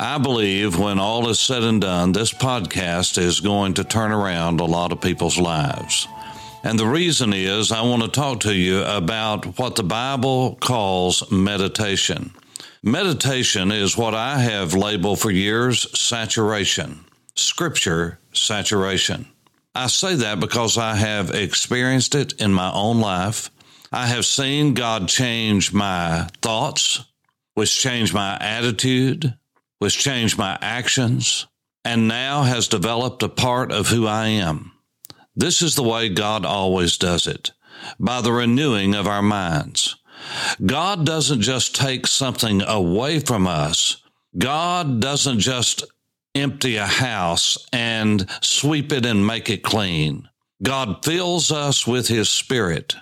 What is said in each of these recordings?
I believe when all is said and done, this podcast is going to turn around a lot of people's lives. And the reason is I want to talk to you about what the Bible calls meditation. Meditation is what I have labeled for years saturation, scripture saturation. I say that because I have experienced it in my own life. I have seen God change my thoughts, which changed my attitude, which changed my actions, and now has developed a part of who I am. This is the way God always does it, by the renewing of our minds. God doesn't just take something away from us. God doesn't just empty a house and sweep it and make it clean. God fills us with His Spirit.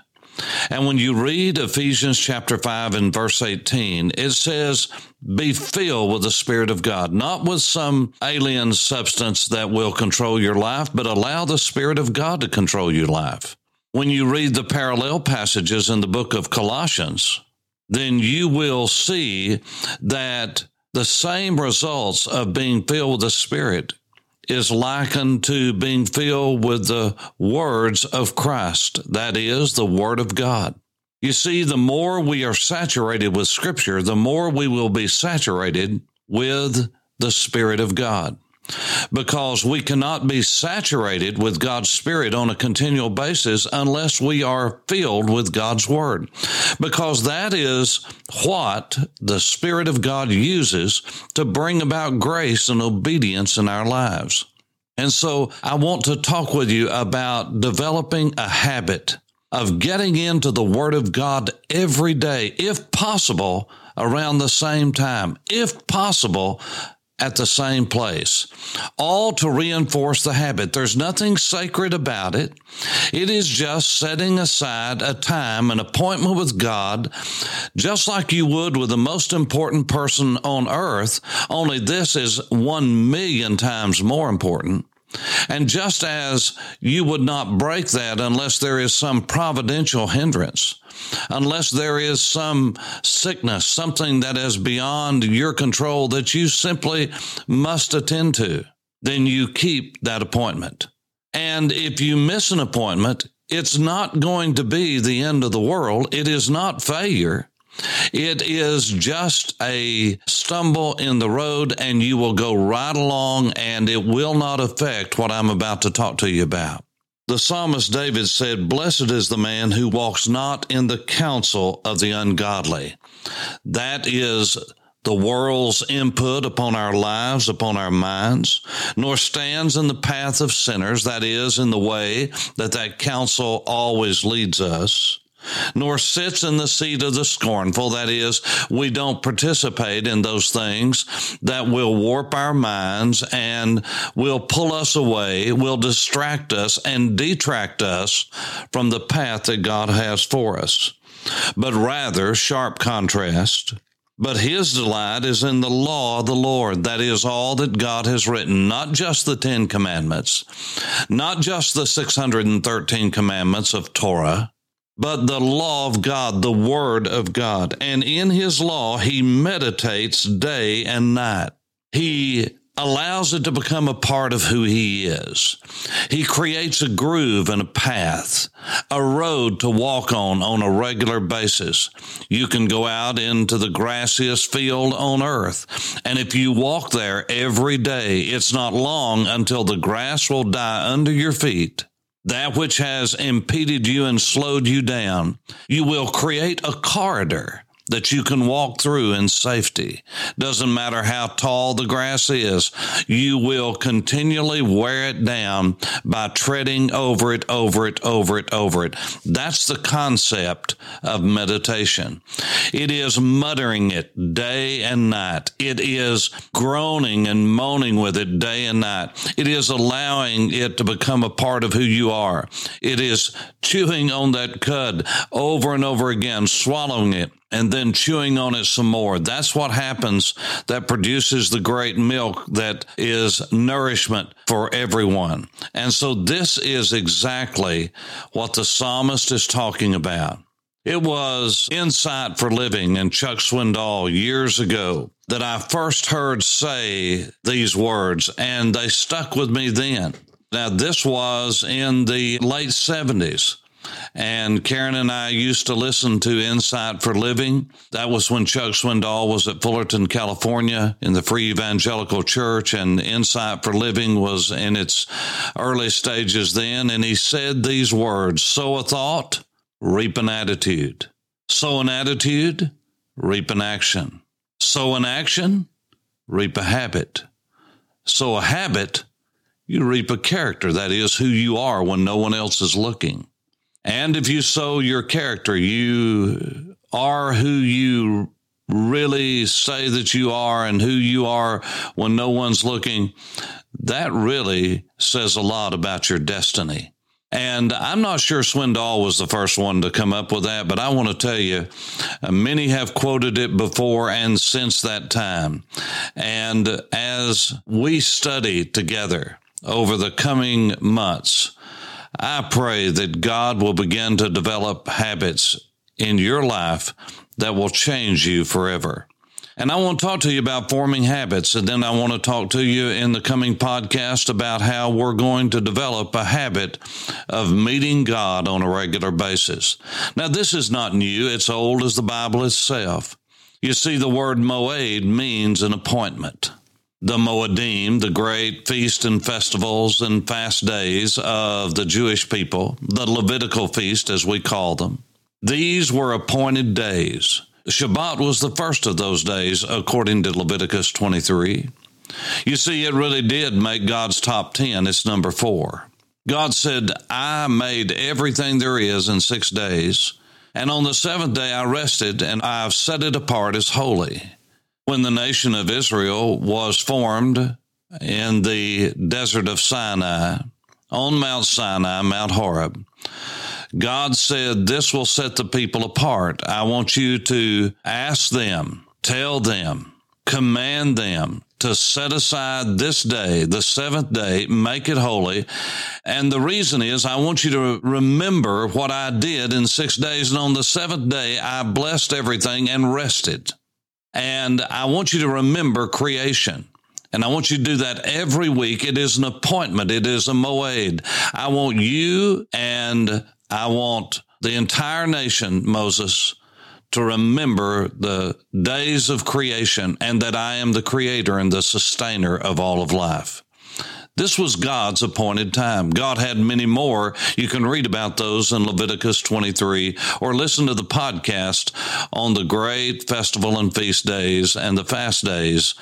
And when you read Ephesians chapter 5 and verse 18, it says, be filled with the Spirit of God, not with some alien substance that will control your life, but allow the Spirit of God to control your life. When you read the parallel passages in the book of Colossians, then you will see that the same results of being filled with the Spirit is likened to being filled with the words of Christ, that is, the Word of God. You see, the more we are saturated with Scripture, the more we will be saturated with the Spirit of God. Because we cannot be saturated with God's Spirit on a continual basis unless we are filled with God's Word. Because that is what the Spirit of God uses to bring about grace and obedience in our lives. And so I want to talk with you about developing a habit of getting into the Word of God every day, if possible, around the same time, if possible, at the same place, all to reinforce the habit. There's nothing sacred about it. It is just setting aside a time, an appointment with God, just like you would with the most important person on earth, only this is one million times more important. And just as you would not break that unless there is some providential hindrance, unless there is some sickness, something that is beyond your control that you simply must attend to, then you keep that appointment. And if you miss an appointment, it's not going to be the end of the world. It is not failure. It is just a stumble in the road and you will go right along and it will not affect what I'm about to talk to you about. The psalmist David said, Blessed is the man who walks not in the counsel of the ungodly. That is the world's input upon our lives, upon our minds, nor stands in the path of sinners, that is, in the way that that counsel always leads us nor sits in the seat of the scornful. That is, we don't participate in those things that will warp our minds and will pull us away, will distract us and detract us from the path that God has for us. But rather, sharp contrast, but his delight is in the law of the Lord. That is all that God has written, not just the Ten Commandments, not just the 613 commandments of Torah, but the law of God, the word of God. And in his law, he meditates day and night. He allows it to become a part of who he is. He creates a groove and a path, a road to walk on on a regular basis. You can go out into the grassiest field on earth. And if you walk there every day, it's not long until the grass will die under your feet that which has impeded you and slowed you down. You will create a corridor that you can walk through in safety. Doesn't matter how tall the grass is, you will continually wear it down by treading over it, over it, over it, over it. That's the concept of meditation. It is muttering it day and night. It is groaning and moaning with it day and night. It is allowing it to become a part of who you are. It is chewing on that cud over and over again, swallowing it and then chewing on it some more. That's what happens that produces the great milk that is nourishment for everyone. And so this is exactly what the psalmist is talking about. It was Insight for Living and Chuck Swindoll years ago that I first heard say these words, and they stuck with me then. Now, this was in the late 70s. And Karen and I used to listen to Insight for Living. That was when Chuck Swindoll was at Fullerton, California in the Free Evangelical Church, and Insight for Living was in its early stages then. And he said these words sow a thought, reap an attitude. Sow an attitude, reap an action. Sow an action, reap a habit. Sow a habit, you reap a character. That is who you are when no one else is looking. And if you sow your character, you are who you really say that you are and who you are when no one's looking. That really says a lot about your destiny. And I'm not sure Swindoll was the first one to come up with that, but I want to tell you, uh, many have quoted it before and since that time. And as we study together over the coming months, I pray that God will begin to develop habits in your life that will change you forever. And I want to talk to you about forming habits. And then I want to talk to you in the coming podcast about how we're going to develop a habit of meeting God on a regular basis. Now, this is not new. It's old as the Bible itself. You see, the word moed means an appointment the Moedim, the great feast and festivals and fast days of the Jewish people, the Levitical feast, as we call them. These were appointed days. Shabbat was the first of those days, according to Leviticus 23. You see, it really did make God's top 10. It's number four. God said, I made everything there is in six days, and on the seventh day I rested, and I've set it apart as holy when the nation of Israel was formed in the desert of Sinai, on Mount Sinai, Mount Horeb, God said, This will set the people apart. I want you to ask them, tell them, command them to set aside this day, the seventh day, make it holy. And the reason is I want you to remember what I did in six days. And on the seventh day, I blessed everything and rested. And I want you to remember creation. And I want you to do that every week. It is an appointment. It is a moed. I want you and I want the entire nation, Moses, to remember the days of creation and that I am the creator and the sustainer of all of life. This was God's appointed time. God had many more. You can read about those in Leviticus 23 or listen to the podcast on the great festival and feast days and the fast days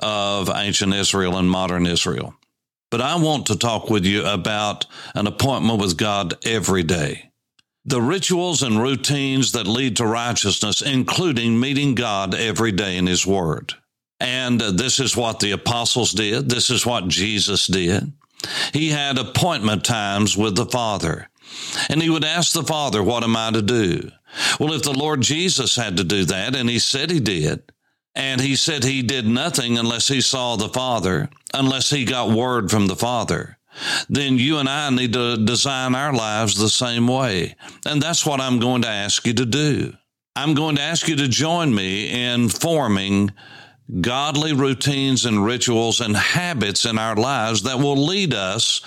of ancient Israel and modern Israel. But I want to talk with you about an appointment with God every day. The rituals and routines that lead to righteousness, including meeting God every day in His Word. And uh, this is what the apostles did. This is what Jesus did. He had appointment times with the Father. And he would ask the Father, What am I to do? Well, if the Lord Jesus had to do that, and he said he did, and he said he did nothing unless he saw the Father, unless he got word from the Father, then you and I need to design our lives the same way. And that's what I'm going to ask you to do. I'm going to ask you to join me in forming godly routines and rituals and habits in our lives that will lead us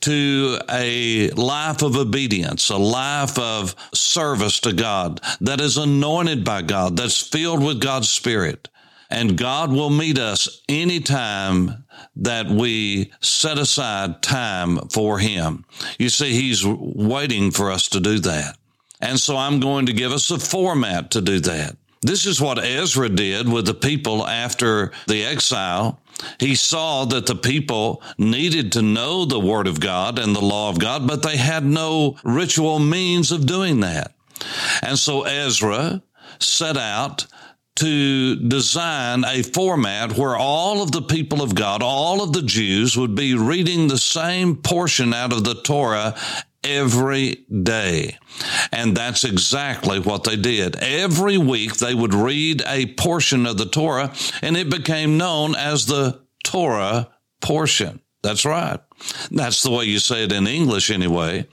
to a life of obedience, a life of service to God that is anointed by God, that's filled with God's Spirit. And God will meet us anytime that we set aside time for Him. You see, He's waiting for us to do that. And so I'm going to give us a format to do that. This is what Ezra did with the people after the exile. He saw that the people needed to know the Word of God and the law of God, but they had no ritual means of doing that. And so Ezra set out to design a format where all of the people of God, all of the Jews would be reading the same portion out of the Torah every day. And that's exactly what they did. Every week they would read a portion of the Torah and it became known as the Torah portion. That's right. That's the way you say it in English anyway.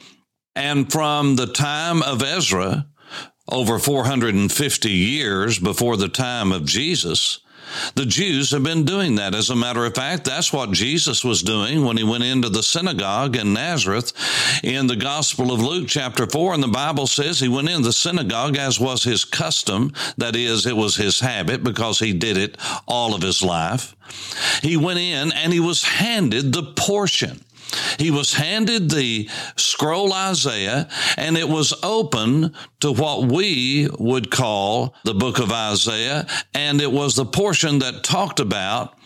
And from the time of Ezra, over 450 years before the time of Jesus, the Jews have been doing that. As a matter of fact, that's what Jesus was doing when he went into the synagogue in Nazareth in the Gospel of Luke, chapter 4. And the Bible says he went in the synagogue as was his custom. That is, it was his habit because he did it all of his life. He went in and he was handed the portion. He was handed the scroll Isaiah and it was open to what we would call the book of Isaiah. And it was the portion that talked about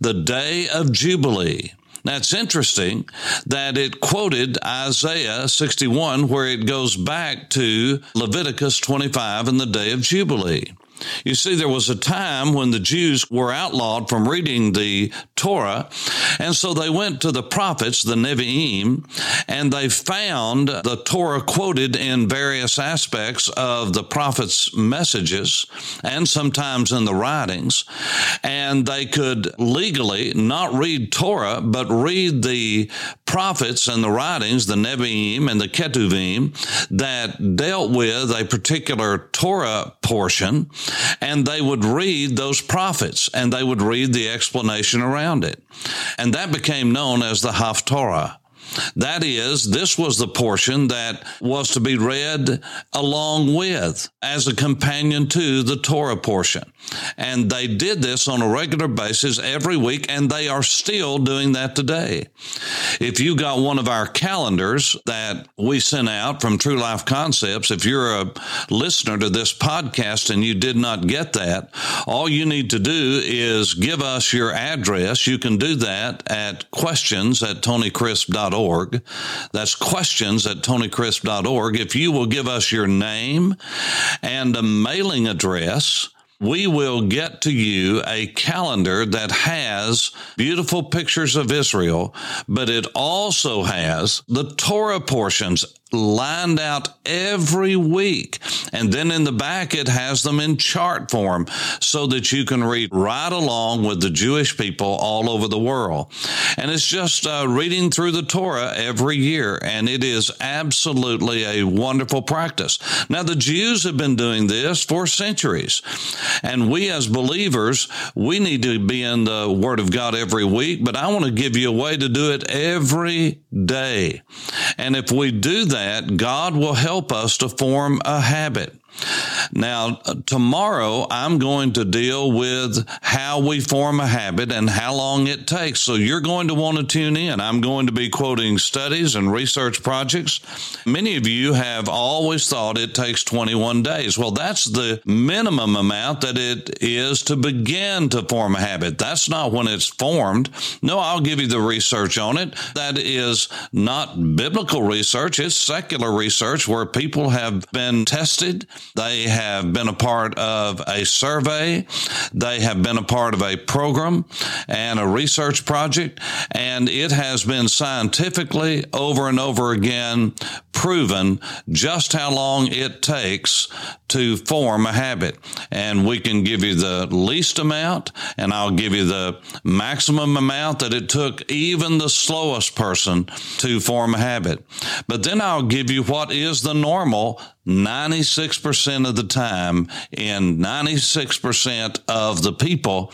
the day of Jubilee. Now it's interesting that it quoted Isaiah 61 where it goes back to Leviticus 25 and the day of Jubilee. You see, there was a time when the Jews were outlawed from reading the Torah, and so they went to the prophets, the Nevi'im, and they found the Torah quoted in various aspects of the prophets' messages and sometimes in the writings, and they could legally not read Torah, but read the prophets and the writings, the Nevi'im and the Ketuvim, that dealt with a particular Torah portion and they would read those prophets and they would read the explanation around it. And that became known as the Haftorah. That is, this was the portion that was to be read along with as a companion to the Torah portion. And they did this on a regular basis every week, and they are still doing that today. If you got one of our calendars that we sent out from True Life Concepts, if you're a listener to this podcast and you did not get that, all you need to do is give us your address. You can do that at questions at tonycrisp.org That's questions at tonycrisp.org. If you will give us your name and a mailing address, we will get to you a calendar that has beautiful pictures of Israel, but it also has the Torah portions lined out every week. And then in the back, it has them in chart form so that you can read right along with the Jewish people all over the world. And it's just uh, reading through the Torah every year. And it is absolutely a wonderful practice. Now, the Jews have been doing this for centuries. And we as believers, we need to be in the Word of God every week, but I want to give you a way to do it every day. And if we do that, that, God will help us to form a habit. Now, tomorrow I'm going to deal with how we form a habit and how long it takes. So you're going to want to tune in. I'm going to be quoting studies and research projects. Many of you have always thought it takes 21 days. Well, that's the minimum amount that it is to begin to form a habit. That's not when it's formed. No, I'll give you the research on it. That is not biblical research. It's secular research where people have been tested they have been a part of a survey. They have been a part of a program and a research project. And it has been scientifically over and over again proven just how long it takes to form a habit. And we can give you the least amount and I'll give you the maximum amount that it took even the slowest person to form a habit. But then I'll give you what is the normal 96% of the time in 96% of the people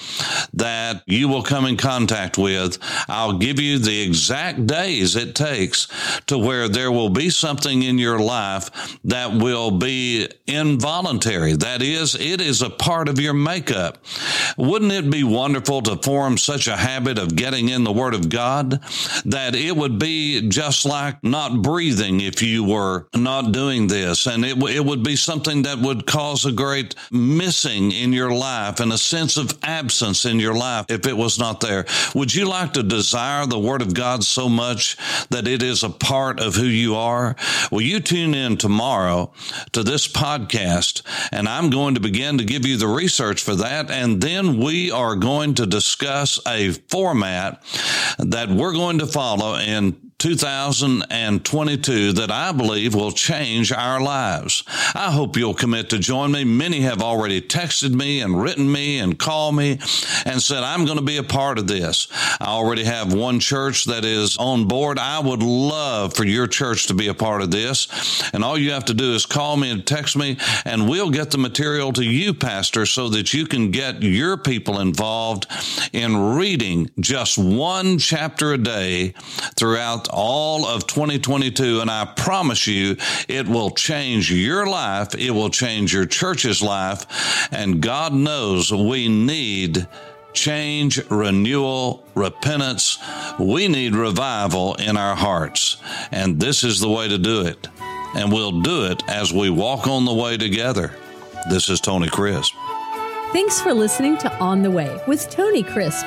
that you will come in contact with. I'll give you the exact days it takes to where there will be some something in your life that will be involuntary. That is, it is a part of your makeup. Wouldn't it be wonderful to form such a habit of getting in the Word of God that it would be just like not breathing if you were not doing this? And it, it would be something that would cause a great missing in your life and a sense of absence in your life if it was not there. Would you like to desire the Word of God so much that it is a part of who you are? Will you tune in tomorrow to this podcast and I'm going to begin to give you the research for that. And then we are going to discuss a format that we're going to follow in 2022 that I believe will change our lives. I hope you'll commit to join me. Many have already texted me and written me and called me and said, I'm going to be a part of this. I already have one church that is on board. I would love for your church to be a part of this. And all you have to do is call me and text me, and we'll get the material to you, Pastor, so that you can get your people involved in reading just one chapter a day throughout all of 2022. And I promise you, it will change your life. It will change your church's life. And God knows we need change, renewal, repentance. We need revival in our hearts. And this is the way to do it. And we'll do it as we walk on the way together. This is Tony Crisp. Thanks for listening to On the Way with Tony Crisp.